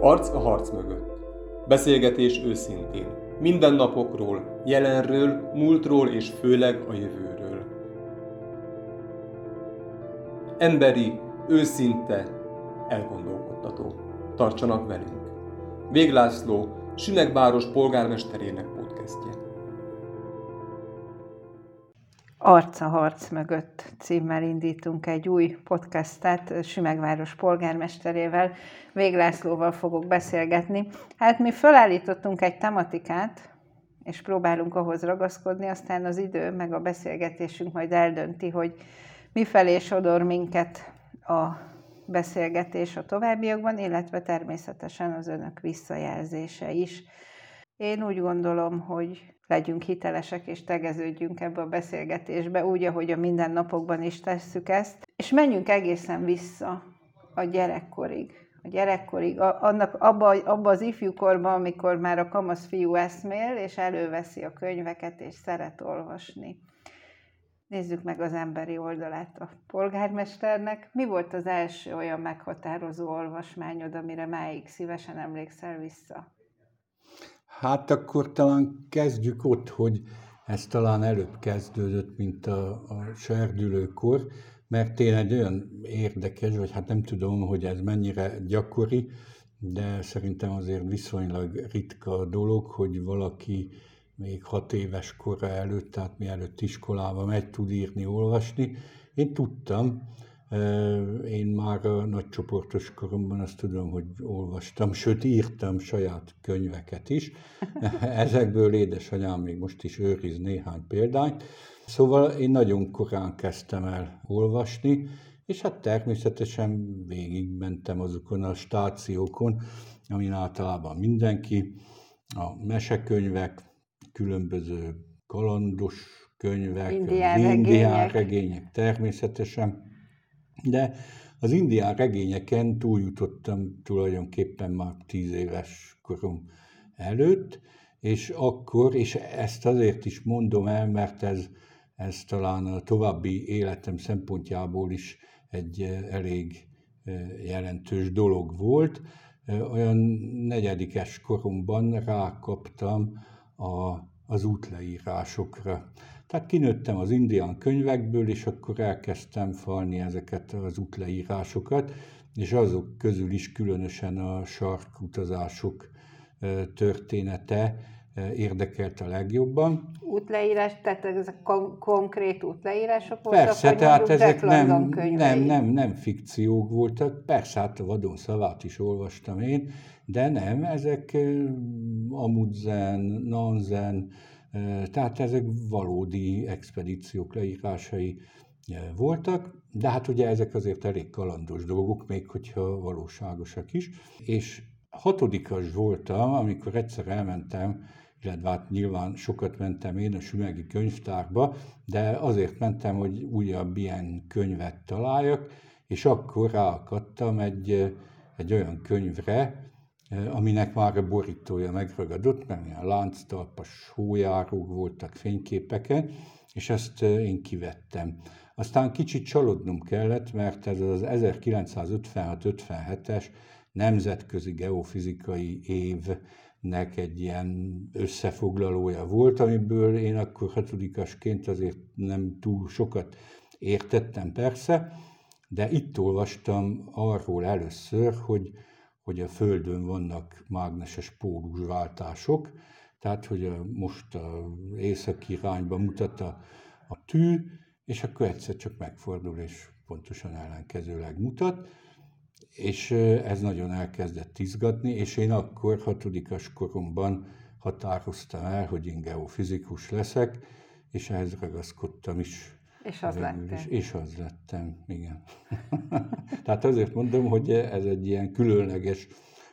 Arc a harc mögött. Beszélgetés őszintén. Mindennapokról, jelenről, múltról és főleg a jövőről. Emberi, őszinte, elgondolkodtató. Tartsanak velünk. Véglászló, Sünegváros polgármesterének podcastje. Arca harc mögött címmel indítunk egy új podcastet Sümegváros polgármesterével, Véglászlóval fogok beszélgetni. Hát mi felállítottunk egy tematikát, és próbálunk ahhoz ragaszkodni, aztán az idő meg a beszélgetésünk majd eldönti, hogy mifelé sodor minket a beszélgetés a továbbiakban, illetve természetesen az önök visszajelzése is. Én úgy gondolom, hogy legyünk hitelesek és tegeződjünk ebbe a beszélgetésbe, úgy, ahogy a mindennapokban is tesszük ezt, és menjünk egészen vissza a gyerekkorig. A gyerekkorig, annak abba, abba az ifjúkorban, amikor már a kamasz fiú eszmél, és előveszi a könyveket, és szeret olvasni. Nézzük meg az emberi oldalát a polgármesternek. Mi volt az első olyan meghatározó olvasmányod, amire máig szívesen emlékszel vissza? Hát akkor talán kezdjük ott, hogy ez talán előbb kezdődött, mint a, a serdülőkor, mert tényleg olyan érdekes, vagy hát nem tudom, hogy ez mennyire gyakori, de szerintem azért viszonylag ritka dolog, hogy valaki még hat éves kora előtt, tehát mielőtt iskolába megy, tud írni, olvasni. Én tudtam, én már a nagycsoportos koromban azt tudom, hogy olvastam, sőt írtam saját könyveket is. Ezekből édesanyám még most is őriz néhány példányt. Szóval én nagyon korán kezdtem el olvasni, és hát természetesen végigmentem azokon a stációkon, amin általában mindenki, a mesekönyvek, különböző kalandos könyvek, indián, indián regények. regények természetesen, de az indián regényeken túljutottam tulajdonképpen már tíz éves korom előtt, és akkor, és ezt azért is mondom el, mert ez, ez talán a további életem szempontjából is egy elég jelentős dolog volt. Olyan negyedikes koromban rákaptam a, az útleírásokra. Tehát kinőttem az indián könyvekből, és akkor elkezdtem falni ezeket az útleírásokat, és azok közül is különösen a sarkutazások története érdekelt a legjobban. Útleírás, tehát ezek kon- konkrét útleírások voltak? Persze, tehát ezek nem, nem, nem, nem fikciók voltak. Persze, hát a vadon szavát is olvastam én, de nem, ezek Amundsen, Nansen, tehát ezek valódi expedíciók leírásai voltak, de hát ugye ezek azért elég kalandos dolgok, még hogyha valóságosak is. És hatodikas voltam, amikor egyszer elmentem, illetve hát nyilván sokat mentem én a Sümegi könyvtárba, de azért mentem, hogy újabb ilyen könyvet találjak, és akkor ráakadtam egy, egy olyan könyvre, aminek már a borítója megragadott, mert ilyen lánctalpas hójárók voltak fényképeken, és ezt én kivettem. Aztán kicsit csalódnom kellett, mert ez az 1956-57-es nemzetközi geofizikai évnek egy ilyen összefoglalója volt, amiből én akkor hatodikasként azért nem túl sokat értettem persze, de itt olvastam arról először, hogy hogy a Földön vannak mágneses pólusváltások, tehát hogy most északi irányba mutat a, a tű, és akkor egyszer csak megfordul, és pontosan ellenkezőleg mutat, és ez nagyon elkezdett izgatni, és én akkor hatodikas koromban határoztam el, hogy én geofizikus leszek, és ehhez ragaszkodtam is és az lettem. És, és az lettem, igen. Tehát azért mondom, hogy ez egy ilyen különleges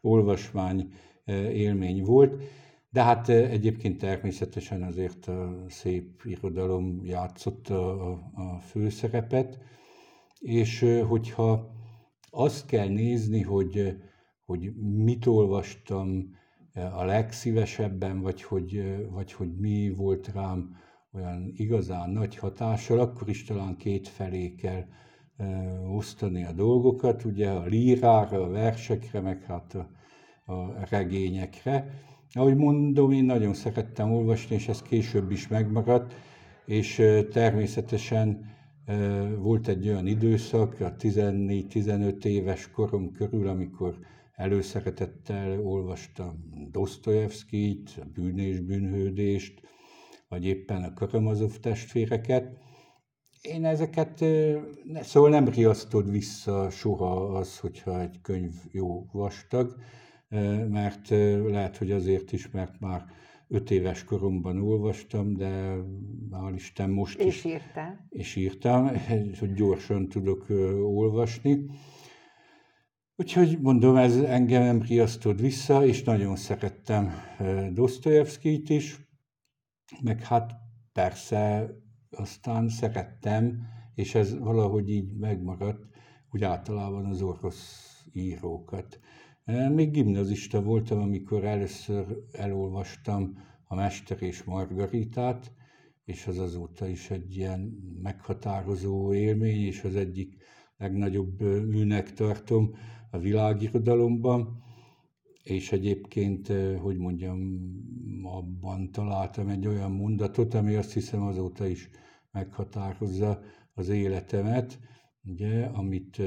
olvasmány e, élmény volt, de hát e, egyébként természetesen azért a szép irodalom játszott a, a főszerepet, és e, hogyha azt kell nézni, hogy, hogy mit olvastam a legszívesebben, vagy hogy, vagy hogy mi volt rám olyan igazán nagy hatással, akkor is talán két felé kell osztani a dolgokat, ugye a lírára, a versekre, meg hát a, a regényekre. Ahogy mondom, én nagyon szerettem olvasni, és ez később is megmaradt, és természetesen volt egy olyan időszak, a 14-15 éves korom körül, amikor előszeretettel olvastam Dostoyevskit, a Bűn és Bűnhődést, vagy éppen a Karamazov testvéreket. Én ezeket, szóval nem riasztod vissza soha az, hogyha egy könyv jó vastag, mert lehet, hogy azért is, mert már öt éves koromban olvastam, de hál' Isten most és is. Írtál. És írtam, hogy gyorsan tudok olvasni. Úgyhogy mondom, ez engem nem riasztott vissza, és nagyon szerettem Dostoyevskit is, meg hát persze aztán szerettem, és ez valahogy így megmaradt, úgy általában az orosz írókat. Még gimnazista voltam, amikor először elolvastam a Mester és Margaritát, és az azóta is egy ilyen meghatározó élmény, és az egyik legnagyobb műnek tartom a világirodalomban, és egyébként, hogy mondjam, abban találtam egy olyan mondatot, ami azt hiszem azóta is meghatározza az életemet, ugye, amit,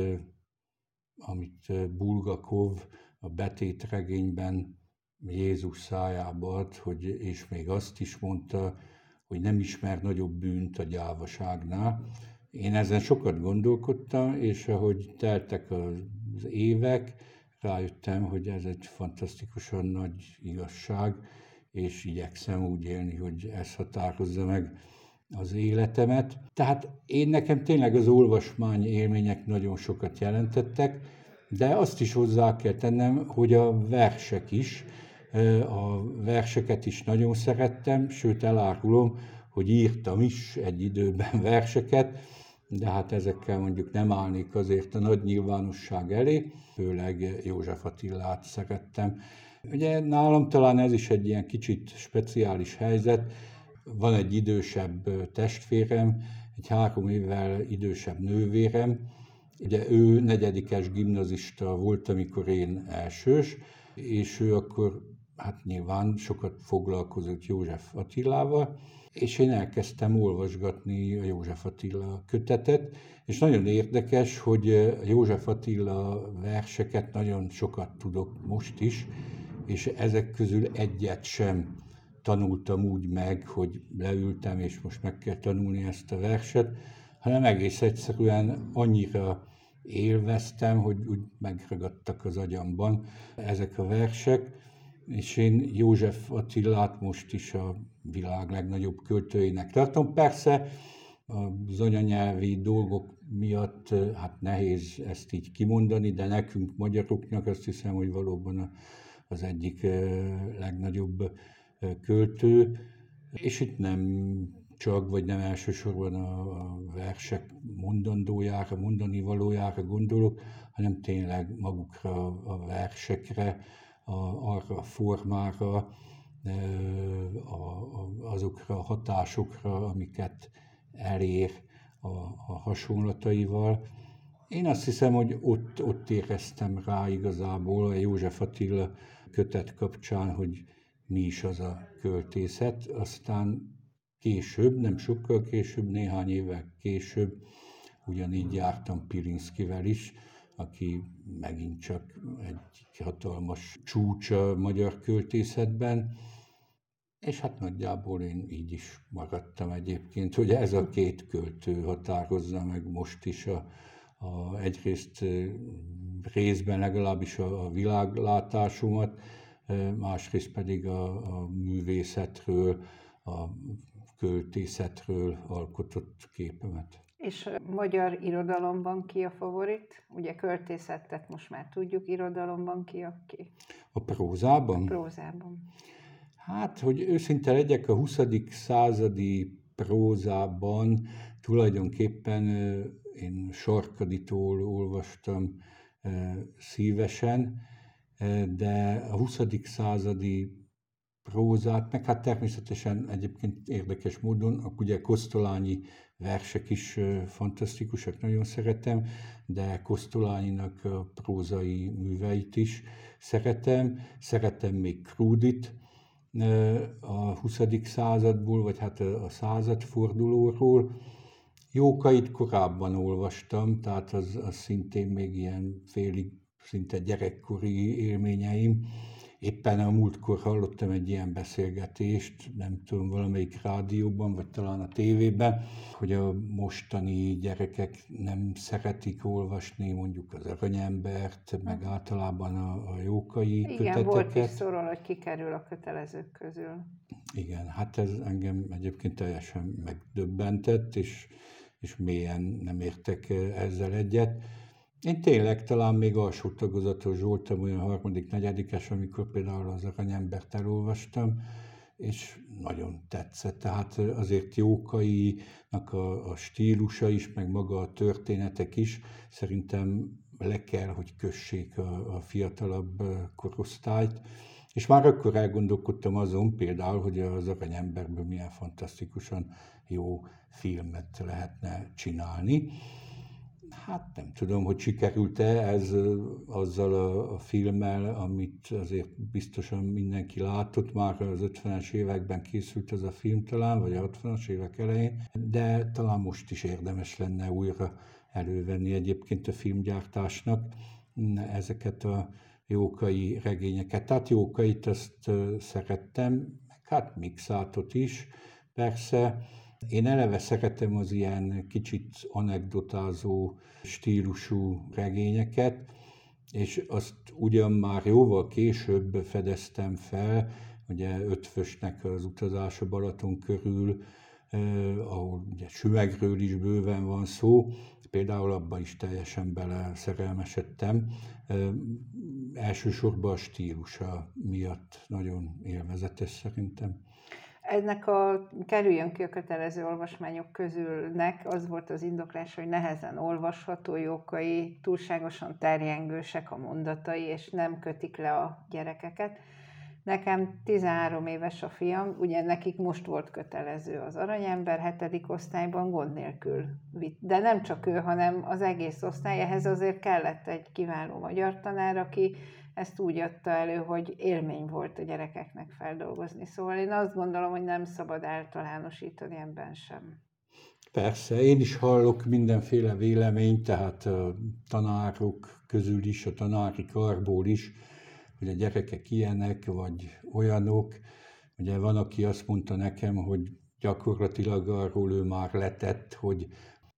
amit Bulgakov a betét regényben Jézus szájába ad, hogy, és még azt is mondta, hogy nem ismer nagyobb bűnt a gyávaságnál. Én ezen sokat gondolkodtam, és ahogy teltek az évek, rájöttem, hogy ez egy fantasztikusan nagy igazság, és igyekszem úgy élni, hogy ez határozza meg az életemet. Tehát én nekem tényleg az olvasmány élmények nagyon sokat jelentettek, de azt is hozzá kell tennem, hogy a versek is, a verseket is nagyon szerettem, sőt elárulom, hogy írtam is egy időben verseket, de hát ezekkel mondjuk nem állnék azért a nagy nyilvánosság elé, főleg József Attillát szerettem. Ugye nálam talán ez is egy ilyen kicsit speciális helyzet, van egy idősebb testvérem, egy három évvel idősebb nővérem, Ugye ő negyedikes gimnazista volt, amikor én elsős, és ő akkor hát nyilván sokat foglalkozott József Attilával, és én elkezdtem olvasgatni a József Attila kötetet, és nagyon érdekes, hogy József Attila verseket nagyon sokat tudok most is, és ezek közül egyet sem tanultam úgy meg, hogy leültem, és most meg kell tanulni ezt a verset, hanem egész egyszerűen annyira élveztem, hogy úgy megragadtak az agyamban ezek a versek, és én József Attilát most is a világ legnagyobb költőinek tartom. Persze az anyanyelvi dolgok miatt hát nehéz ezt így kimondani, de nekünk magyaroknak azt hiszem, hogy valóban az egyik legnagyobb költő, és itt nem csak, vagy nem elsősorban a, versek mondandójára, mondani valójára gondolok, hanem tényleg magukra a versekre, a, arra a formára, a, azokra a hatásokra, amiket elér a, a hasonlataival. Én azt hiszem, hogy ott, ott éreztem rá igazából a József Attila kötet kapcsán, hogy mi is az a költészet. Aztán Később, nem sokkal később, néhány évvel később, ugyanígy jártam Pirinszkivel is, aki megint csak egy hatalmas csúcs a magyar költészetben, és hát nagyjából én így is maradtam egyébként, hogy ez a két költő határozza meg most is a, a egyrészt részben legalábbis a, a világlátásomat, másrészt pedig a, a művészetről, a költészetről alkotott képemet. És magyar irodalomban ki a favorit? Ugye költészetet most már tudjuk, irodalomban ki a ki? A prózában? A prózában. Hát, hogy őszinte legyek, a 20. századi prózában tulajdonképpen én Sarkaditól olvastam szívesen, de a 20. századi prózát, meg hát természetesen egyébként érdekes módon, ugye Kosztolányi versek is fantasztikusak, nagyon szeretem, de Kosztolányinak a prózai műveit is szeretem. Szeretem még Krúdit a 20. századból, vagy hát a századfordulóról. Jókait korábban olvastam, tehát az, az szintén még ilyen félig, szinte gyerekkori élményeim Éppen a múltkor hallottam egy ilyen beszélgetést, nem tudom, valamelyik rádióban, vagy talán a tévében, hogy a mostani gyerekek nem szeretik olvasni mondjuk az aranyembert, meg általában a, a jókai Igen, köteteket. volt is szóról, hogy kikerül a kötelezők közül. Igen, hát ez engem egyébként teljesen megdöbbentett, és, és mélyen nem értek ezzel egyet. Én tényleg talán még alsó tagozatos voltam, olyan harmadik, negyedikes, amikor például az aranyembert elolvastam, és nagyon tetszett. Tehát azért Jókainak a, a stílusa is, meg maga a történetek is szerintem le kell, hogy kössék a, a fiatalabb korosztályt. És már akkor elgondolkodtam azon például, hogy az aranyemberből milyen fantasztikusan jó filmet lehetne csinálni. Hát nem tudom, hogy sikerült-e ez azzal a, a filmmel, amit azért biztosan mindenki látott, már az 50-es években készült ez a film talán, vagy a 60-as évek elején, de talán most is érdemes lenne újra elővenni egyébként a filmgyártásnak ezeket a jókai regényeket. Tehát jókait azt szerettem, meg hát mixátot is, persze, én eleve szeretem az ilyen kicsit anekdotázó stílusú regényeket, és azt ugyan már jóval később fedeztem fel, ugye ötfösnek az utazása Balaton körül, eh, ahol ugye süvegről is bőven van szó, például abba is teljesen bele szerelmesedtem. Eh, elsősorban a stílusa miatt nagyon élvezetes szerintem. Ennek a kerüljön ki a kötelező olvasmányok közülnek az volt az indoklás, hogy nehezen olvasható jókai, túlságosan terjengősek a mondatai, és nem kötik le a gyerekeket. Nekem 13 éves a fiam, ugye nekik most volt kötelező az aranyember, hetedik osztályban gond nélkül vitt. De nem csak ő, hanem az egész osztály, ehhez azért kellett egy kiváló magyar tanár, aki ezt úgy adta elő, hogy élmény volt a gyerekeknek feldolgozni. Szóval én azt gondolom, hogy nem szabad általánosítani ebben sem. Persze, én is hallok mindenféle véleményt, tehát a tanárok közül is, a tanári karból is, hogy a gyerekek ilyenek, vagy olyanok. Ugye van, aki azt mondta nekem, hogy gyakorlatilag arról ő már letett, hogy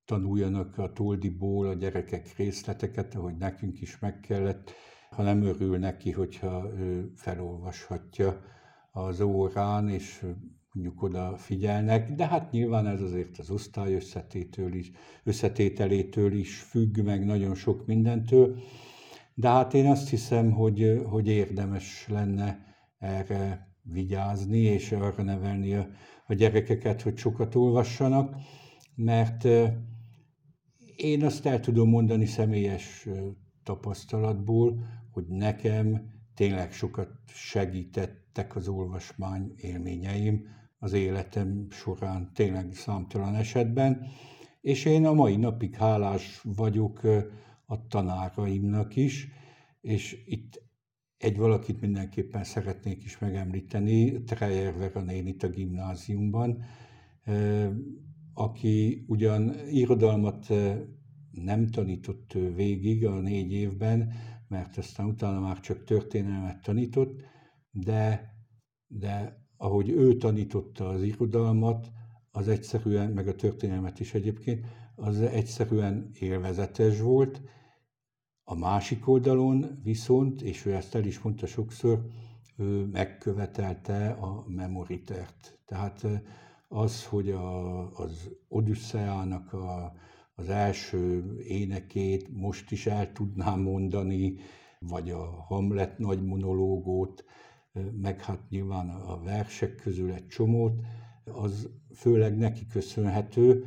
tanuljanak a toldiból a gyerekek részleteket, ahogy nekünk is meg kellett ha nem örül neki, hogyha ő felolvashatja az órán, és mondjuk oda figyelnek, de hát nyilván ez azért az osztály összetétől is, összetételétől is függ, meg nagyon sok mindentől, de hát én azt hiszem, hogy, hogy érdemes lenne erre vigyázni, és arra nevelni a, a gyerekeket, hogy sokat olvassanak, mert én azt el tudom mondani személyes tapasztalatból, hogy nekem tényleg sokat segítettek az olvasmány élményeim az életem során, tényleg számtalan esetben, és én a mai napig hálás vagyok a tanáraimnak is, és itt egy valakit mindenképpen szeretnék is megemlíteni, Treyer Vera nénit a gimnáziumban, aki ugyan irodalmat nem tanított végig a négy évben, mert aztán utána már csak történelmet tanított, de, de ahogy ő tanította az irodalmat, az egyszerűen, meg a történelmet is egyébként, az egyszerűen élvezetes volt. A másik oldalon viszont, és ő ezt el is mondta sokszor, ő megkövetelte a memoritert. Tehát az, hogy a, az Odüsszeának a, az első énekét most is el tudnám mondani, vagy a Hamlet nagy monológót, meg hát nyilván a versek közül egy csomót, az főleg neki köszönhető,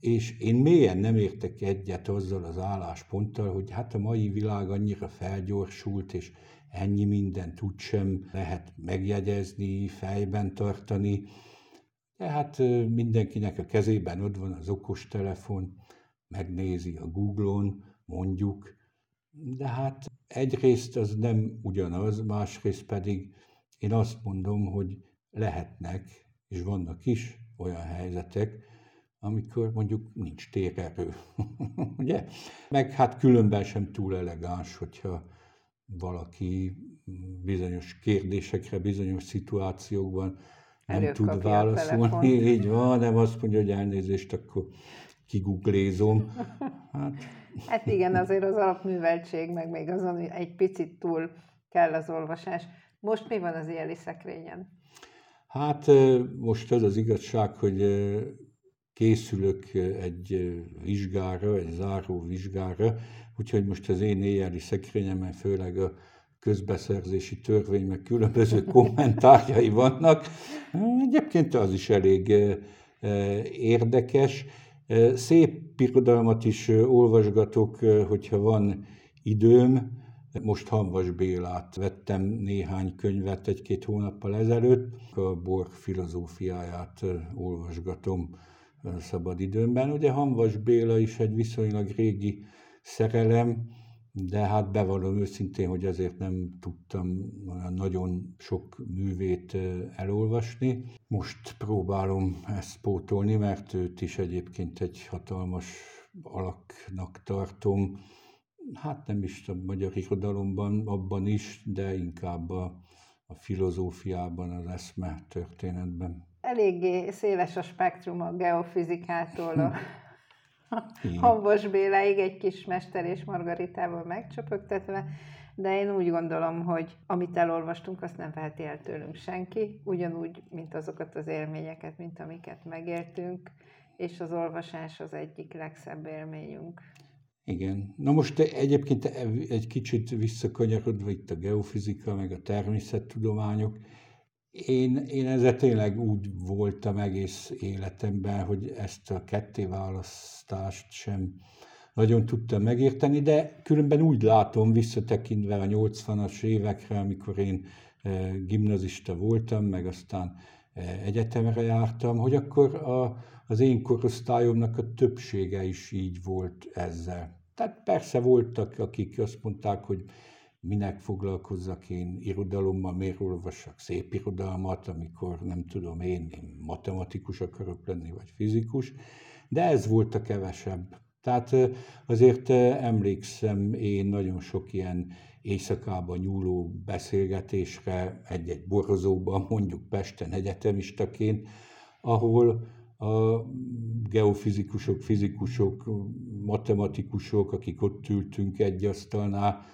és én mélyen nem értek egyet azzal az állásponttal, hogy hát a mai világ annyira felgyorsult, és ennyi mindent úgysem lehet megjegyezni, fejben tartani. Tehát mindenkinek a kezében ott van az okostelefon, megnézi a Google-on, mondjuk, de hát egyrészt az nem ugyanaz, másrészt pedig én azt mondom, hogy lehetnek, és vannak is olyan helyzetek, amikor mondjuk nincs térerő. Ugye? Meg hát különben sem túl elegáns, hogyha valaki bizonyos kérdésekre, bizonyos szituációkban nem Előkapja tud válaszolni. Így van, nem azt mondja, hogy elnézést, akkor kiguglizom. Hát Hát igen, azért az alapműveltség, meg még azon egy picit túl kell az olvasás. Most mi van az éjjeli szekrényen? Hát most az az igazság, hogy készülök egy vizsgára, egy záró vizsgára, úgyhogy most az én éjjeli szekrényemen főleg a közbeszerzési törvény, meg különböző kommentárjai vannak. Egyébként az is elég érdekes. Szép irodalmat is olvasgatok, hogyha van időm. Most Hanvas Bélát vettem néhány könyvet egy-két hónappal ezelőtt. A Borg filozófiáját olvasgatom szabadidőmben. Ugye Hanvas Béla is egy viszonylag régi szerelem, de hát bevallom őszintén, hogy ezért nem tudtam nagyon sok művét elolvasni. Most próbálom ezt pótolni, mert őt is egyébként egy hatalmas alaknak tartom. Hát nem is a magyar irodalomban, abban is, de inkább a, a filozófiában, az eszme történetben. Eléggé széles a spektrum a geofizikától a Igen. Hambos Béláig egy kis Mester és Margaritával megcsöpögtetve, de én úgy gondolom, hogy amit elolvastunk, azt nem veheti el tőlünk senki, ugyanúgy, mint azokat az élményeket, mint amiket megéltünk, és az olvasás az egyik legszebb élményünk. Igen. Na most egyébként egy kicsit visszakanyarodva itt a geofizika, meg a természettudományok, én, én ezzel tényleg úgy voltam egész életemben, hogy ezt a kettéválasztást sem nagyon tudtam megérteni, de különben úgy látom, visszatekintve a 80-as évekre, amikor én eh, gimnazista voltam, meg aztán eh, egyetemre jártam, hogy akkor a, az én korosztályomnak a többsége is így volt ezzel. Tehát persze voltak, akik azt mondták, hogy minek foglalkozzak én irodalommal, miért olvassak szép irodalmat, amikor nem tudom én, én matematikus akarok lenni, vagy fizikus, de ez volt a kevesebb. Tehát azért emlékszem én nagyon sok ilyen éjszakában nyúló beszélgetésre, egy-egy borozóban, mondjuk Pesten egyetemistaként, ahol a geofizikusok, fizikusok, matematikusok, akik ott ültünk egy asztalnál,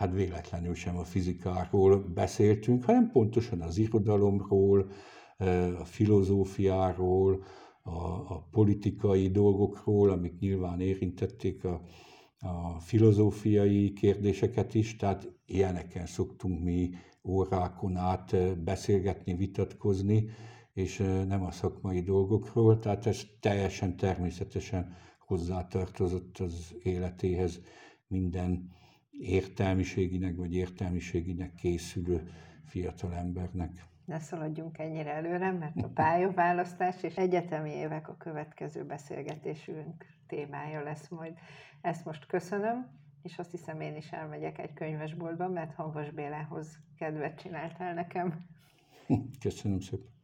hát véletlenül sem a fizikáról beszéltünk, hanem pontosan az irodalomról, a filozófiáról, a, a politikai dolgokról, amik nyilván érintették a, a filozófiai kérdéseket is, tehát ilyeneken szoktunk mi órákon át beszélgetni, vitatkozni, és nem a szakmai dolgokról, tehát ez teljesen természetesen hozzátartozott az életéhez minden értelmiséginek vagy értelmiséginek készülő fiatal embernek. Ne szaladjunk ennyire előre, mert a pályaválasztás és egyetemi évek a következő beszélgetésünk témája lesz majd. Ezt most köszönöm, és azt hiszem én is elmegyek egy könyvesboltba, mert Hanvas Bélához kedvet csináltál nekem. Köszönöm szépen.